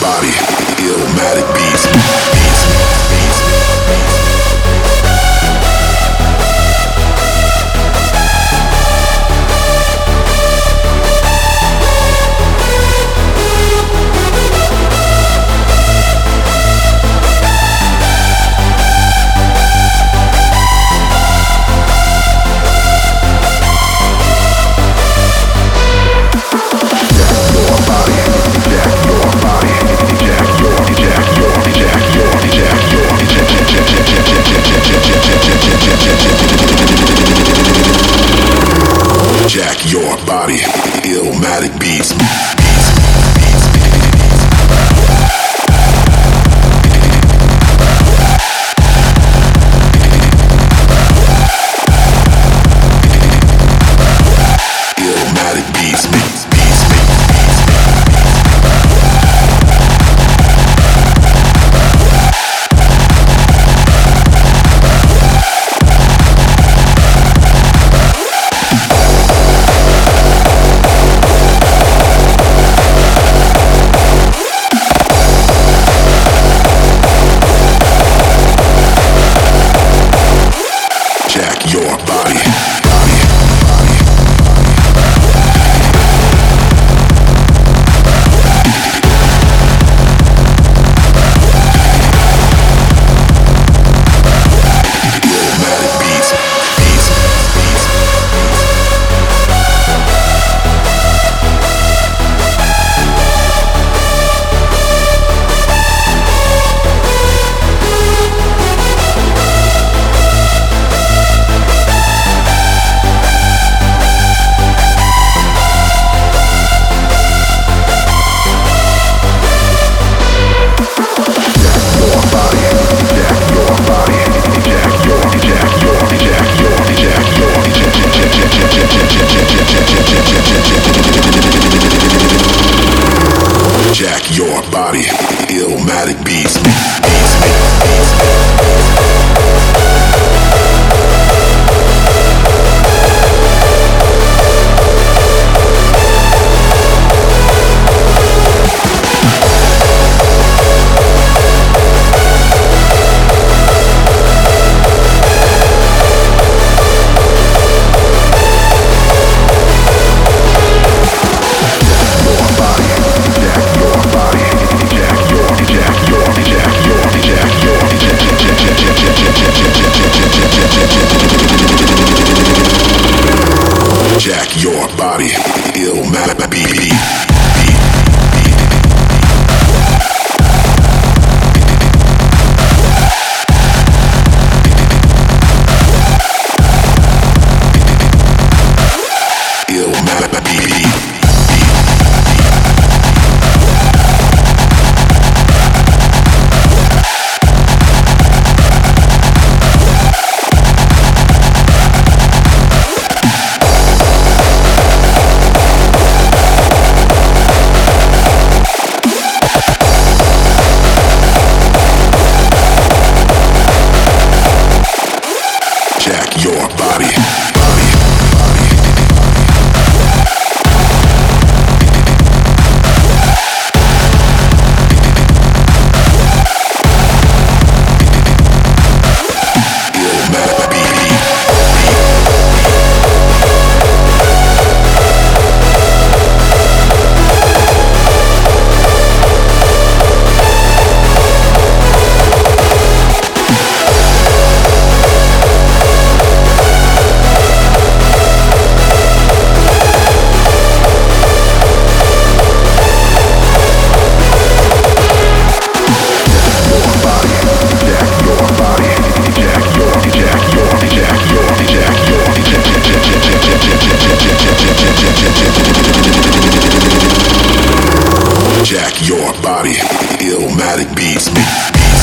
body, illmatic beats. jack your body. Illmatic beats. beats, beats, beats. Jack your body, ill beat. hypnotic beats. beats.